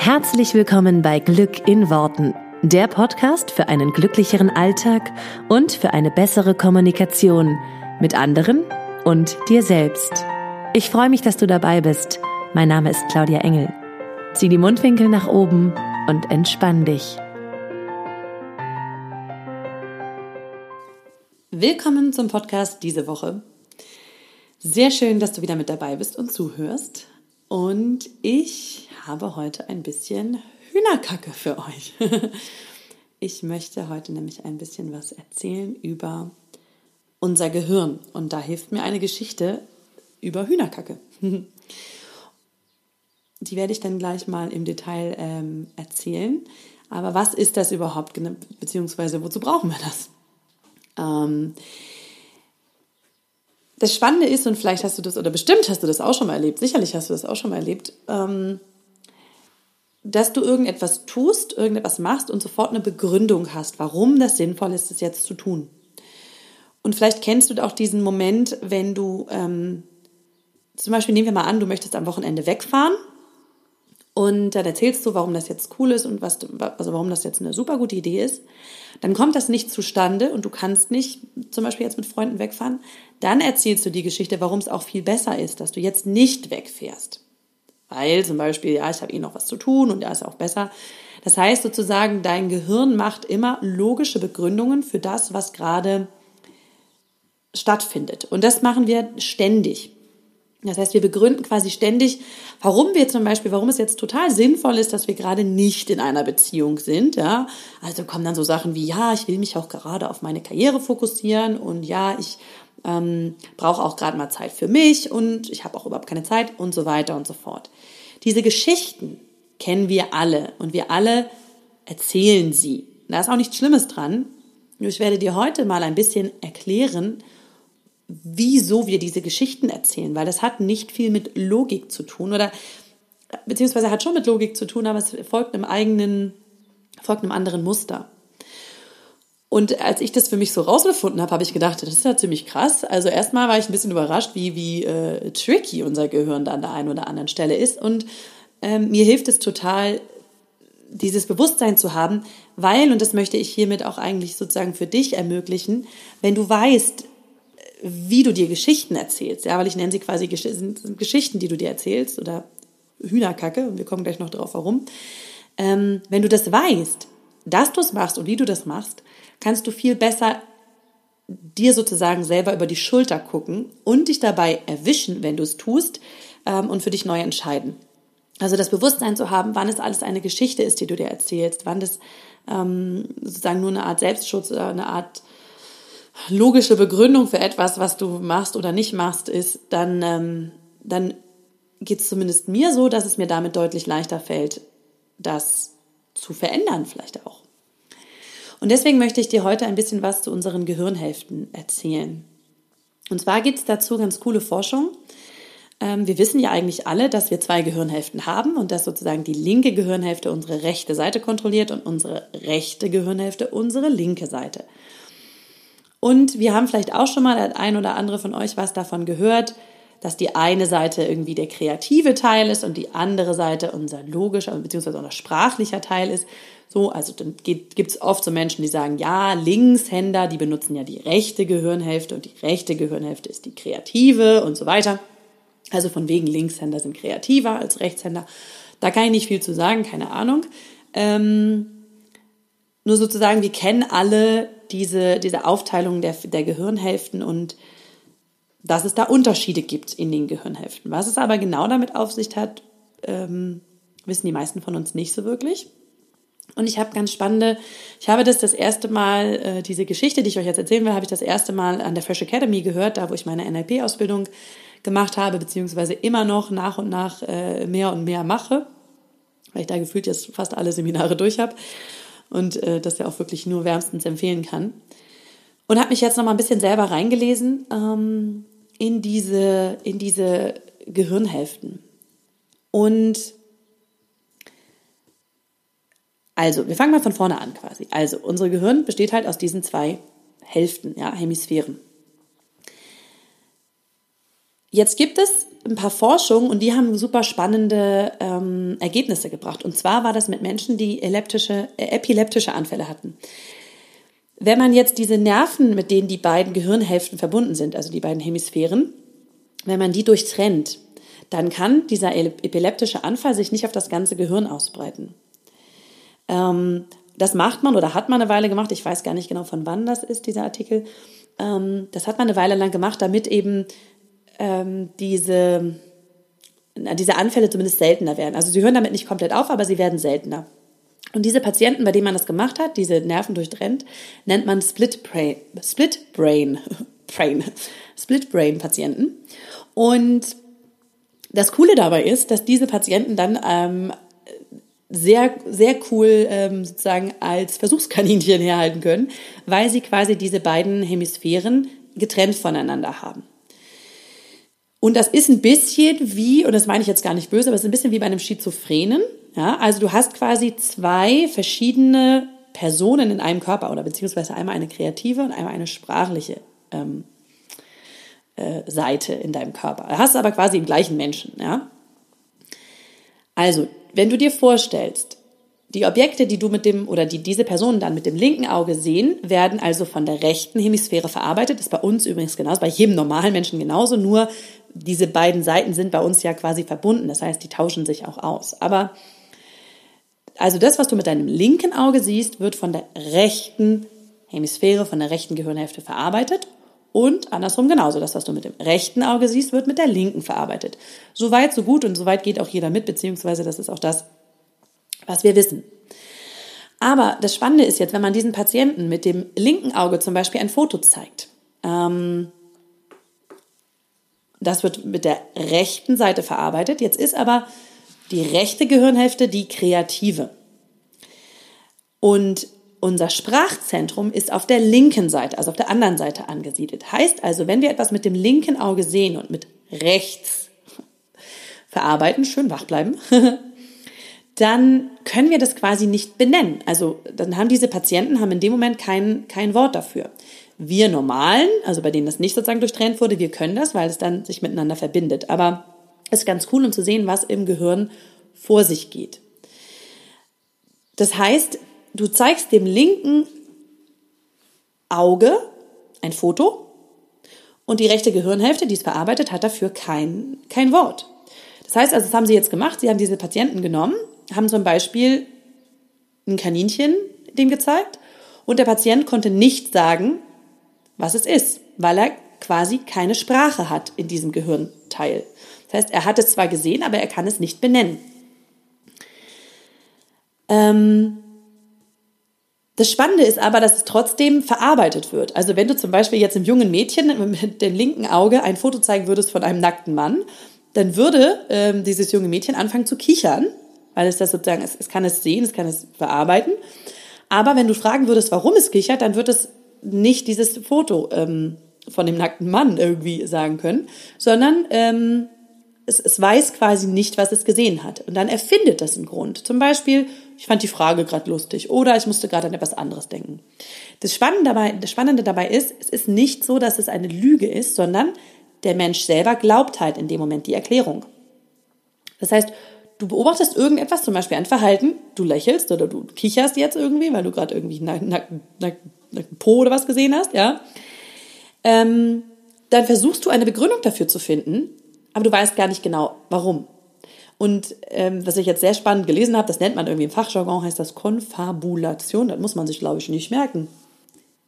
Herzlich willkommen bei Glück in Worten, der Podcast für einen glücklicheren Alltag und für eine bessere Kommunikation mit anderen und dir selbst. Ich freue mich, dass du dabei bist. Mein Name ist Claudia Engel. Zieh die Mundwinkel nach oben und entspann dich. Willkommen zum Podcast diese Woche. Sehr schön, dass du wieder mit dabei bist und zuhörst. Und ich habe heute ein bisschen Hühnerkacke für euch. Ich möchte heute nämlich ein bisschen was erzählen über unser Gehirn. Und da hilft mir eine Geschichte über Hühnerkacke. Die werde ich dann gleich mal im Detail ähm, erzählen. Aber was ist das überhaupt, beziehungsweise wozu brauchen wir das? Ähm, das Spannende ist, und vielleicht hast du das, oder bestimmt hast du das auch schon mal erlebt, sicherlich hast du das auch schon mal erlebt, ähm, dass du irgendetwas tust, irgendetwas machst und sofort eine Begründung hast, warum das sinnvoll ist, es jetzt zu tun. Und vielleicht kennst du auch diesen Moment, wenn du, ähm, zum Beispiel nehmen wir mal an, du möchtest am Wochenende wegfahren und dann erzählst du, warum das jetzt cool ist und was, also warum das jetzt eine super gute Idee ist, dann kommt das nicht zustande und du kannst nicht zum Beispiel jetzt mit Freunden wegfahren, dann erzählst du die Geschichte, warum es auch viel besser ist, dass du jetzt nicht wegfährst. Weil zum Beispiel, ja, ich habe eh noch was zu tun und ja, ist auch besser. Das heißt sozusagen, dein Gehirn macht immer logische Begründungen für das, was gerade stattfindet. Und das machen wir ständig. Das heißt, wir begründen quasi ständig, warum wir zum Beispiel, warum es jetzt total sinnvoll ist, dass wir gerade nicht in einer Beziehung sind. Ja, also kommen dann so Sachen wie, ja, ich will mich auch gerade auf meine Karriere fokussieren und ja, ich ähm, brauche auch gerade mal Zeit für mich und ich habe auch überhaupt keine Zeit und so weiter und so fort. Diese Geschichten kennen wir alle und wir alle erzählen sie. Da ist auch nichts Schlimmes dran. Ich werde dir heute mal ein bisschen erklären, wieso wir diese Geschichten erzählen, weil das hat nicht viel mit Logik zu tun oder beziehungsweise hat schon mit Logik zu tun, aber es folgt einem eigenen, folgt einem anderen Muster. Und als ich das für mich so rausgefunden habe, habe ich gedacht, das ist ja ziemlich krass. Also erstmal war ich ein bisschen überrascht, wie, wie äh, tricky unser Gehirn da an der einen oder anderen Stelle ist. Und ähm, mir hilft es total, dieses Bewusstsein zu haben, weil, und das möchte ich hiermit auch eigentlich sozusagen für dich ermöglichen, wenn du weißt, wie du dir Geschichten erzählst, ja, weil ich nenne sie quasi sind Geschichten, die du dir erzählst oder Hühnerkacke, und wir kommen gleich noch drauf warum. Ähm, wenn du das weißt, dass du es machst und wie du das machst, kannst du viel besser dir sozusagen selber über die Schulter gucken und dich dabei erwischen, wenn du es tust ähm, und für dich neu entscheiden. Also das Bewusstsein zu haben, wann es alles eine Geschichte ist, die du dir erzählst, wann das ähm, sozusagen nur eine Art Selbstschutz oder eine Art logische Begründung für etwas, was du machst oder nicht machst, ist, dann, ähm, dann geht es zumindest mir so, dass es mir damit deutlich leichter fällt, das zu verändern vielleicht auch. Und deswegen möchte ich dir heute ein bisschen was zu unseren Gehirnhälften erzählen. Und zwar gibt es dazu ganz coole Forschung. Ähm, wir wissen ja eigentlich alle, dass wir zwei Gehirnhälften haben und dass sozusagen die linke Gehirnhälfte unsere rechte Seite kontrolliert und unsere rechte Gehirnhälfte unsere linke Seite. Und wir haben vielleicht auch schon mal der ein oder andere von euch was davon gehört, dass die eine Seite irgendwie der kreative Teil ist und die andere Seite unser logischer bzw. unser sprachlicher Teil ist. So, also dann gibt es oft so Menschen, die sagen, ja, Linkshänder, die benutzen ja die rechte Gehirnhälfte und die rechte Gehirnhälfte ist die kreative und so weiter. Also von wegen Linkshänder sind kreativer als Rechtshänder. Da kann ich nicht viel zu sagen, keine Ahnung. Ähm, nur sozusagen, wir kennen alle diese, diese Aufteilung der, der Gehirnhälften und dass es da Unterschiede gibt in den Gehirnhälften. Was es aber genau damit auf sich hat, ähm, wissen die meisten von uns nicht so wirklich. Und ich habe ganz spannende, ich habe das das erste Mal, äh, diese Geschichte, die ich euch jetzt erzählen will, habe ich das erste Mal an der Fresh Academy gehört, da wo ich meine NLP-Ausbildung gemacht habe, beziehungsweise immer noch nach und nach äh, mehr und mehr mache, weil ich da gefühlt jetzt fast alle Seminare durch habe und äh, das ja auch wirklich nur wärmstens empfehlen kann. Und habe mich jetzt noch mal ein bisschen selber reingelesen ähm, in diese in diese Gehirnhälften. Und also, wir fangen mal von vorne an quasi. Also, unser Gehirn besteht halt aus diesen zwei Hälften, ja, Hemisphären. Jetzt gibt es ein paar Forschungen und die haben super spannende ähm, Ergebnisse gebracht. Und zwar war das mit Menschen, die epileptische, äh, epileptische Anfälle hatten. Wenn man jetzt diese Nerven, mit denen die beiden Gehirnhälften verbunden sind, also die beiden Hemisphären, wenn man die durchtrennt, dann kann dieser epileptische Anfall sich nicht auf das ganze Gehirn ausbreiten. Ähm, das macht man oder hat man eine Weile gemacht. Ich weiß gar nicht genau, von wann das ist, dieser Artikel. Ähm, das hat man eine Weile lang gemacht, damit eben ähm, diese, diese Anfälle zumindest seltener werden. Also sie hören damit nicht komplett auf, aber sie werden seltener. Und diese Patienten, bei denen man das gemacht hat, diese Nerven durchtrennt, nennt man Split Brain, Split Brain, Brain, Split Brain Patienten. Und das Coole dabei ist, dass diese Patienten dann ähm, sehr, sehr cool ähm, sozusagen als Versuchskaninchen herhalten können, weil sie quasi diese beiden Hemisphären getrennt voneinander haben. Und das ist ein bisschen wie, und das meine ich jetzt gar nicht böse, aber es ist ein bisschen wie bei einem Schizophrenen. Ja, also du hast quasi zwei verschiedene Personen in einem Körper oder beziehungsweise einmal eine kreative und einmal eine sprachliche ähm, äh, Seite in deinem Körper. Du hast aber quasi im gleichen Menschen. Ja? Also, wenn du dir vorstellst, die Objekte, die du mit dem oder die diese Personen dann mit dem linken Auge sehen, werden also von der rechten Hemisphäre verarbeitet. Das ist bei uns übrigens genauso, bei jedem normalen Menschen genauso, nur diese beiden Seiten sind bei uns ja quasi verbunden. Das heißt, die tauschen sich auch aus. Aber also das, was du mit deinem linken Auge siehst, wird von der rechten Hemisphäre, von der rechten Gehirnhälfte verarbeitet. Und andersrum genauso. Das, was du mit dem rechten Auge siehst, wird mit der linken verarbeitet. So weit, so gut und so weit geht auch jeder mit, beziehungsweise das ist auch das, was wir wissen. Aber das Spannende ist jetzt, wenn man diesen Patienten mit dem linken Auge zum Beispiel ein Foto zeigt. Ähm, das wird mit der rechten Seite verarbeitet. Jetzt ist aber die rechte Gehirnhälfte die kreative. Und unser Sprachzentrum ist auf der linken Seite, also auf der anderen Seite angesiedelt. Heißt also, wenn wir etwas mit dem linken Auge sehen und mit rechts verarbeiten, schön wach bleiben, dann können wir das quasi nicht benennen. Also dann haben diese Patienten haben in dem Moment kein, kein Wort dafür. Wir Normalen, also bei denen das nicht sozusagen durchtrennt wurde, wir können das, weil es dann sich miteinander verbindet. Aber es ist ganz cool, um zu sehen, was im Gehirn vor sich geht. Das heißt, du zeigst dem linken Auge ein Foto und die rechte Gehirnhälfte, die es verarbeitet, hat dafür kein, kein Wort. Das heißt also, das haben sie jetzt gemacht. Sie haben diese Patienten genommen, haben zum Beispiel ein Kaninchen dem gezeigt und der Patient konnte nicht sagen, was es ist, weil er quasi keine Sprache hat in diesem Gehirnteil. Das heißt, er hat es zwar gesehen, aber er kann es nicht benennen. Ähm, das Spannende ist aber, dass es trotzdem verarbeitet wird. Also wenn du zum Beispiel jetzt einem jungen Mädchen mit dem linken Auge ein Foto zeigen würdest von einem nackten Mann, dann würde ähm, dieses junge Mädchen anfangen zu kichern, weil es das sozusagen, es, es kann es sehen, es kann es verarbeiten. Aber wenn du fragen würdest, warum es kichert, dann wird es nicht dieses Foto ähm, von dem nackten Mann irgendwie sagen können, sondern ähm, es, es weiß quasi nicht, was es gesehen hat. Und dann erfindet das einen Grund. Zum Beispiel, ich fand die Frage gerade lustig oder ich musste gerade an etwas anderes denken. Das Spannende, dabei, das Spannende dabei ist, es ist nicht so, dass es eine Lüge ist, sondern der Mensch selber glaubt halt in dem Moment die Erklärung. Das heißt, du beobachtest irgendetwas, zum Beispiel ein Verhalten, du lächelst oder du kicherst jetzt irgendwie, weil du gerade irgendwie nackten, nackten, nackten Po oder was gesehen hast, ja, ähm, dann versuchst du eine Begründung dafür zu finden, aber du weißt gar nicht genau, warum. Und ähm, was ich jetzt sehr spannend gelesen habe, das nennt man irgendwie im Fachjargon, heißt das Konfabulation, das muss man sich, glaube ich, nicht merken.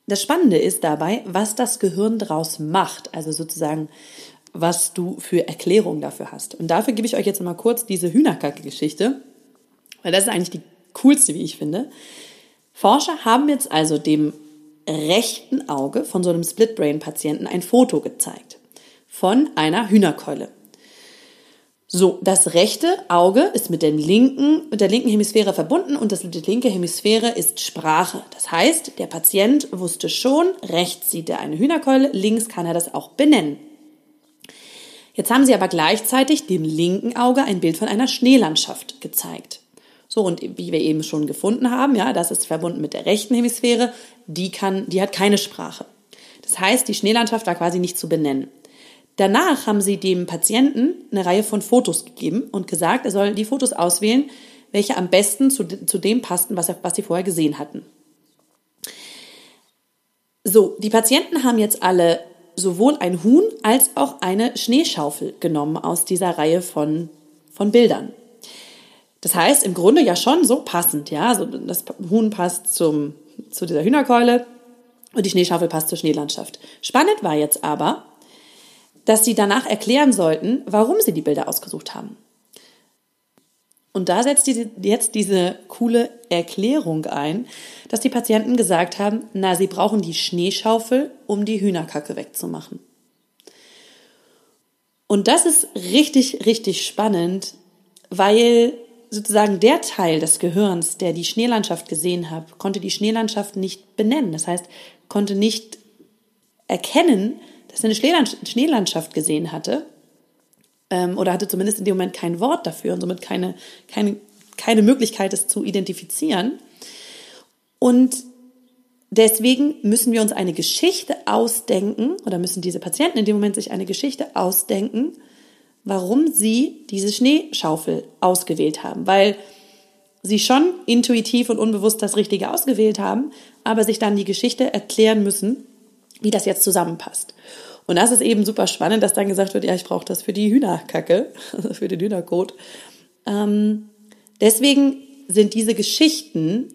Das Spannende ist dabei, was das Gehirn daraus macht, also sozusagen, was du für Erklärungen dafür hast. Und dafür gebe ich euch jetzt mal kurz diese Hühnerkacke-Geschichte, weil das ist eigentlich die coolste, wie ich finde. Forscher haben jetzt also dem rechten Auge von so einem Split-Brain-Patienten ein Foto gezeigt von einer Hühnerkeule. So, das rechte Auge ist mit dem linken, mit der linken Hemisphäre verbunden und das, die linke Hemisphäre ist Sprache. Das heißt, der Patient wusste schon, rechts sieht er eine Hühnerkeule, links kann er das auch benennen. Jetzt haben sie aber gleichzeitig dem linken Auge ein Bild von einer Schneelandschaft gezeigt. So, und wie wir eben schon gefunden haben, ja, das ist verbunden mit der rechten Hemisphäre, die kann, die hat keine Sprache. Das heißt, die Schneelandschaft war quasi nicht zu benennen. Danach haben sie dem Patienten eine Reihe von Fotos gegeben und gesagt, er soll die Fotos auswählen, welche am besten zu, zu dem passten, was, er, was sie vorher gesehen hatten. So, die Patienten haben jetzt alle sowohl ein Huhn als auch eine Schneeschaufel genommen aus dieser Reihe von, von Bildern. Das heißt, im Grunde ja schon so passend, ja. Also das Huhn passt zum, zu dieser Hühnerkeule und die Schneeschaufel passt zur Schneelandschaft. Spannend war jetzt aber, dass sie danach erklären sollten, warum sie die Bilder ausgesucht haben. Und da setzt die, jetzt diese coole Erklärung ein, dass die Patienten gesagt haben, na, sie brauchen die Schneeschaufel, um die Hühnerkacke wegzumachen. Und das ist richtig, richtig spannend, weil sozusagen der Teil des Gehirns, der die Schneelandschaft gesehen hat, konnte die Schneelandschaft nicht benennen. Das heißt, konnte nicht erkennen, dass er eine Schneelandschaft gesehen hatte ähm, oder hatte zumindest in dem Moment kein Wort dafür und somit keine, keine, keine Möglichkeit, es zu identifizieren. Und deswegen müssen wir uns eine Geschichte ausdenken oder müssen diese Patienten in dem Moment sich eine Geschichte ausdenken, warum sie diese Schneeschaufel ausgewählt haben. Weil sie schon intuitiv und unbewusst das Richtige ausgewählt haben, aber sich dann die Geschichte erklären müssen, wie das jetzt zusammenpasst. Und das ist eben super spannend, dass dann gesagt wird, ja, ich brauche das für die Hühnerkacke, für den Hühnerkot. Ähm, deswegen sind diese Geschichten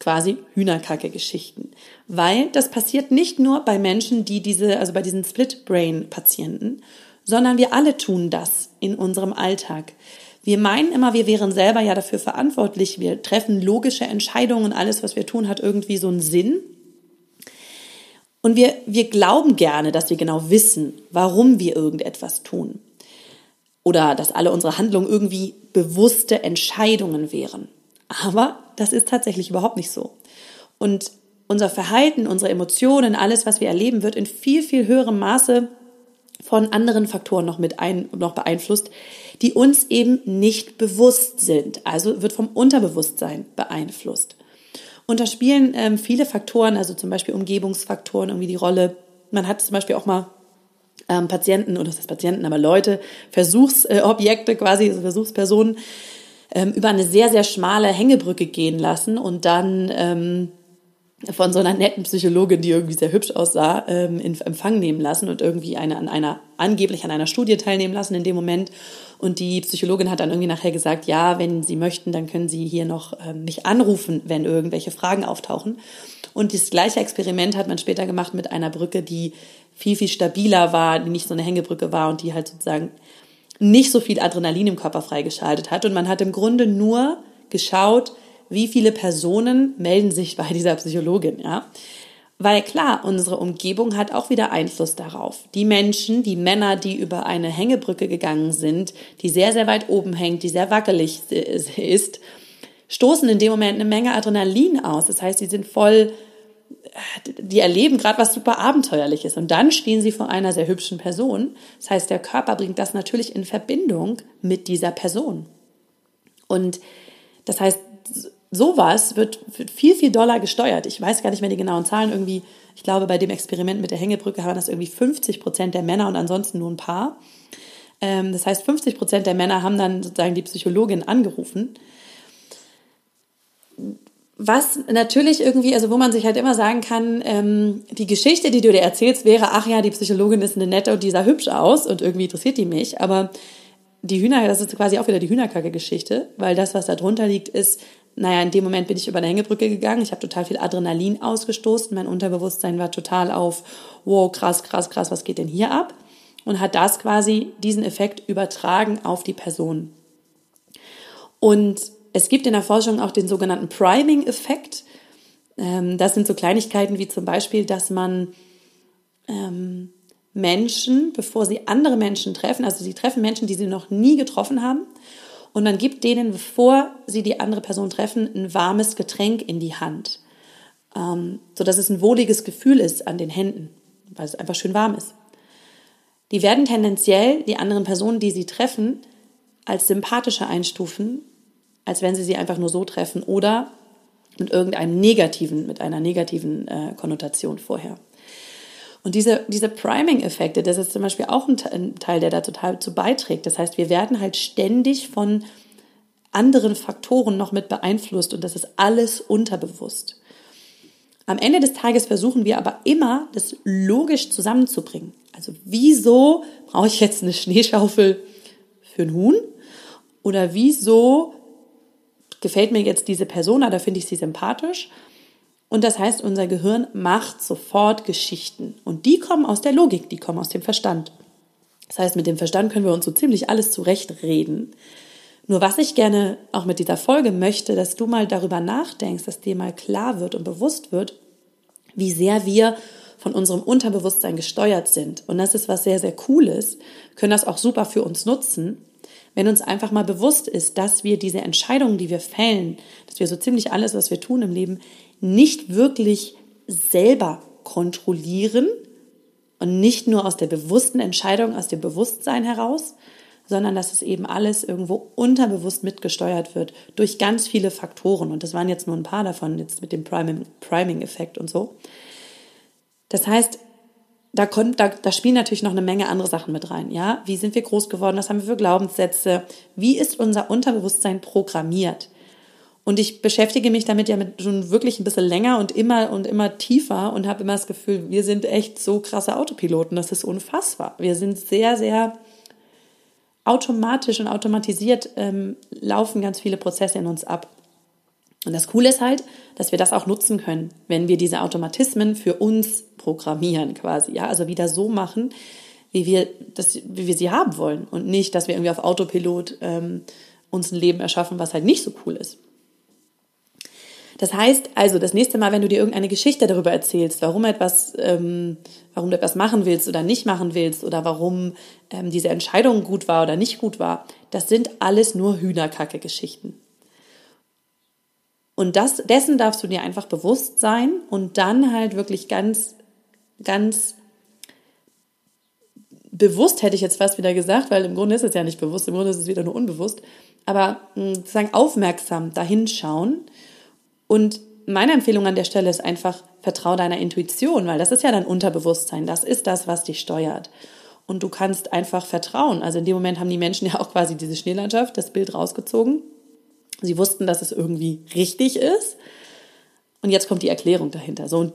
quasi Hühnerkacke-Geschichten. Weil das passiert nicht nur bei Menschen, die diese, also bei diesen Split-Brain-Patienten, sondern wir alle tun das in unserem Alltag. Wir meinen immer, wir wären selber ja dafür verantwortlich. Wir treffen logische Entscheidungen. Alles, was wir tun, hat irgendwie so einen Sinn. Und wir, wir glauben gerne, dass wir genau wissen, warum wir irgendetwas tun. Oder dass alle unsere Handlungen irgendwie bewusste Entscheidungen wären. Aber das ist tatsächlich überhaupt nicht so. Und unser Verhalten, unsere Emotionen, alles, was wir erleben, wird in viel, viel höherem Maße von anderen Faktoren noch mit ein, noch beeinflusst, die uns eben nicht bewusst sind. Also wird vom Unterbewusstsein beeinflusst. Und da spielen ähm, viele Faktoren, also zum Beispiel Umgebungsfaktoren, irgendwie die Rolle. Man hat zum Beispiel auch mal ähm, Patienten, oder das heißt Patienten, aber Leute, Versuchsobjekte quasi, also Versuchspersonen, ähm, über eine sehr, sehr schmale Hängebrücke gehen lassen und dann ähm, von so einer netten Psychologin, die irgendwie sehr hübsch aussah, ähm, in Empfang nehmen lassen und irgendwie eine, an einer, angeblich an einer Studie teilnehmen lassen in dem Moment. Und die Psychologin hat dann irgendwie nachher gesagt, ja, wenn Sie möchten, dann können Sie hier noch ähm, mich anrufen, wenn irgendwelche Fragen auftauchen. Und das gleiche Experiment hat man später gemacht mit einer Brücke, die viel, viel stabiler war, die nicht so eine Hängebrücke war und die halt sozusagen nicht so viel Adrenalin im Körper freigeschaltet hat. Und man hat im Grunde nur geschaut, wie viele Personen melden sich bei dieser Psychologin, ja. Weil klar, unsere Umgebung hat auch wieder Einfluss darauf. Die Menschen, die Männer, die über eine Hängebrücke gegangen sind, die sehr, sehr weit oben hängt, die sehr wackelig ist, stoßen in dem Moment eine Menge Adrenalin aus. Das heißt, die sind voll, die erleben gerade was super Abenteuerliches. Und dann stehen sie vor einer sehr hübschen Person. Das heißt, der Körper bringt das natürlich in Verbindung mit dieser Person. Und das heißt, sowas wird, wird viel, viel doller gesteuert. Ich weiß gar nicht mehr die genauen Zahlen. Irgendwie, ich glaube, bei dem Experiment mit der Hängebrücke waren das irgendwie 50 Prozent der Männer und ansonsten nur ein paar. Ähm, das heißt, 50 Prozent der Männer haben dann sozusagen die Psychologin angerufen. Was natürlich irgendwie, also wo man sich halt immer sagen kann, ähm, die Geschichte, die du dir erzählst, wäre, ach ja, die Psychologin ist eine nette und die sah hübsch aus und irgendwie interessiert die mich. Aber die Hühner, das ist quasi auch wieder die Hühnerkacke-Geschichte, weil das, was da drunter liegt, ist, naja, in dem Moment bin ich über eine Hängebrücke gegangen. Ich habe total viel Adrenalin ausgestoßen. Mein Unterbewusstsein war total auf, wow, krass, krass, krass, was geht denn hier ab? Und hat das quasi diesen Effekt übertragen auf die Person. Und es gibt in der Forschung auch den sogenannten Priming-Effekt. Ähm, das sind so Kleinigkeiten wie zum Beispiel, dass man ähm, Menschen, bevor sie andere Menschen treffen, also sie treffen Menschen, die sie noch nie getroffen haben, und man gibt denen, bevor sie die andere Person treffen, ein warmes Getränk in die Hand, ähm, sodass es ein wohliges Gefühl ist an den Händen, weil es einfach schön warm ist. Die werden tendenziell die anderen Personen, die sie treffen, als sympathischer einstufen, als wenn sie sie einfach nur so treffen oder mit irgendeinem negativen, mit einer negativen äh, Konnotation vorher. Und diese, diese Priming-Effekte, das ist zum Beispiel auch ein Teil, der da total zu beiträgt. Das heißt, wir werden halt ständig von anderen Faktoren noch mit beeinflusst und das ist alles unterbewusst. Am Ende des Tages versuchen wir aber immer, das logisch zusammenzubringen. Also wieso brauche ich jetzt eine Schneeschaufel für ein Huhn? Oder wieso gefällt mir jetzt diese Person oder finde ich sie sympathisch? Und das heißt, unser Gehirn macht sofort Geschichten. Und die kommen aus der Logik, die kommen aus dem Verstand. Das heißt, mit dem Verstand können wir uns so ziemlich alles zurechtreden. Nur was ich gerne auch mit dieser Folge möchte, dass du mal darüber nachdenkst, dass dir mal klar wird und bewusst wird, wie sehr wir von unserem Unterbewusstsein gesteuert sind. Und das ist was sehr, sehr Cooles. Können das auch super für uns nutzen, wenn uns einfach mal bewusst ist, dass wir diese Entscheidungen, die wir fällen, dass wir so ziemlich alles, was wir tun im Leben, nicht wirklich selber kontrollieren und nicht nur aus der bewussten Entscheidung, aus dem Bewusstsein heraus, sondern dass es eben alles irgendwo unterbewusst mitgesteuert wird durch ganz viele Faktoren. Und das waren jetzt nur ein paar davon, jetzt mit dem Priming-Effekt und so. Das heißt, da, kommt, da, da spielen natürlich noch eine Menge andere Sachen mit rein. Ja, wie sind wir groß geworden? Was haben wir für Glaubenssätze? Wie ist unser Unterbewusstsein programmiert? Und ich beschäftige mich damit ja mit schon wirklich ein bisschen länger und immer und immer tiefer und habe immer das Gefühl, wir sind echt so krasse Autopiloten. Das ist unfassbar. Wir sind sehr, sehr automatisch und automatisiert ähm, laufen ganz viele Prozesse in uns ab. Und das Coole ist halt, dass wir das auch nutzen können, wenn wir diese Automatismen für uns programmieren quasi, ja, also wieder so machen, wie wir, das, wie wir sie haben wollen und nicht, dass wir irgendwie auf Autopilot ähm, uns ein Leben erschaffen, was halt nicht so cool ist. Das heißt also, das nächste Mal, wenn du dir irgendeine Geschichte darüber erzählst, warum etwas, ähm, warum du etwas machen willst oder nicht machen willst oder warum ähm, diese Entscheidung gut war oder nicht gut war, das sind alles nur Hühnerkacke-Geschichten. Und das, dessen darfst du dir einfach bewusst sein und dann halt wirklich ganz, ganz bewusst hätte ich jetzt fast wieder gesagt, weil im Grunde ist es ja nicht bewusst, im Grunde ist es wieder nur unbewusst, aber hm, sozusagen aufmerksam dahinschauen und meine Empfehlung an der Stelle ist einfach, vertrau deiner Intuition, weil das ist ja dein Unterbewusstsein, das ist das, was dich steuert. Und du kannst einfach vertrauen. Also in dem Moment haben die Menschen ja auch quasi diese Schneelandschaft, das Bild rausgezogen. Sie wussten, dass es irgendwie richtig ist. Und jetzt kommt die Erklärung dahinter. So, und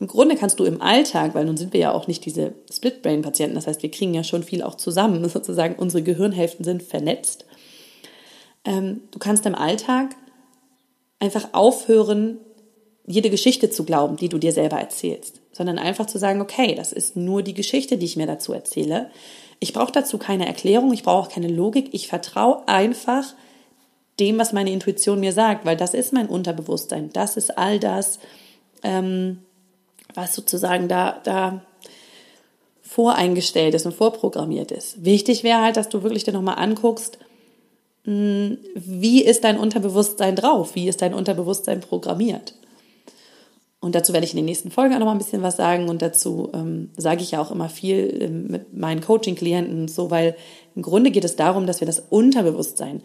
im Grunde kannst du im Alltag, weil nun sind wir ja auch nicht diese Split-Brain-Patienten, das heißt, wir kriegen ja schon viel auch zusammen, sozusagen unsere Gehirnhälften sind vernetzt. Ähm, du kannst im Alltag einfach aufhören, jede Geschichte zu glauben, die du dir selber erzählst, sondern einfach zu sagen, okay, das ist nur die Geschichte, die ich mir dazu erzähle. Ich brauche dazu keine Erklärung, ich brauche auch keine Logik, ich vertraue einfach dem, was meine Intuition mir sagt, weil das ist mein Unterbewusstsein, das ist all das, ähm, was sozusagen da, da voreingestellt ist und vorprogrammiert ist. Wichtig wäre halt, dass du wirklich dir nochmal anguckst, wie ist dein Unterbewusstsein drauf? Wie ist dein Unterbewusstsein programmiert? Und dazu werde ich in den nächsten Folgen auch noch mal ein bisschen was sagen. Und dazu ähm, sage ich ja auch immer viel ähm, mit meinen Coaching-Klienten so, weil im Grunde geht es darum, dass wir das Unterbewusstsein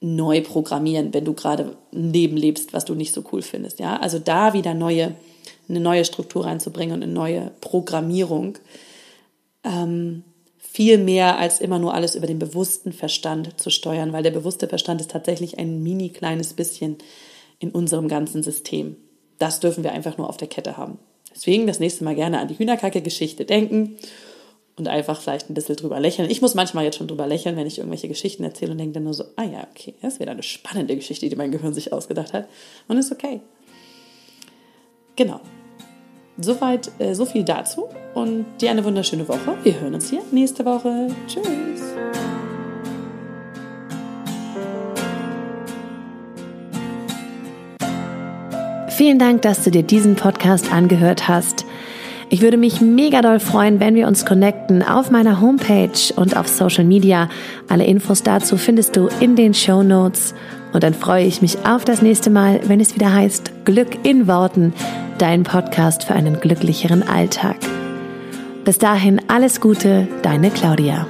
neu programmieren, wenn du gerade ein Leben lebst, was du nicht so cool findest. Ja, also da wieder neue, eine neue Struktur reinzubringen und eine neue Programmierung. Ähm, viel mehr als immer nur alles über den bewussten Verstand zu steuern, weil der bewusste Verstand ist tatsächlich ein mini kleines bisschen in unserem ganzen System. Das dürfen wir einfach nur auf der Kette haben. Deswegen das nächste Mal gerne an die Hühnerkacke-Geschichte denken und einfach vielleicht ein bisschen drüber lächeln. Ich muss manchmal jetzt schon drüber lächeln, wenn ich irgendwelche Geschichten erzähle und denke dann nur so, ah ja, okay, das ist wieder eine spannende Geschichte, die mein Gehirn sich ausgedacht hat. Und ist okay. Genau. Soweit, äh, so viel dazu und dir eine wunderschöne Woche. Wir hören uns hier nächste Woche. Tschüss. Vielen Dank, dass du dir diesen Podcast angehört hast. Ich würde mich mega doll freuen, wenn wir uns connecten auf meiner Homepage und auf Social Media. Alle Infos dazu findest du in den Show Notes. Und dann freue ich mich auf das nächste Mal, wenn es wieder heißt Glück in Worten, dein Podcast für einen glücklicheren Alltag. Bis dahin alles Gute, deine Claudia.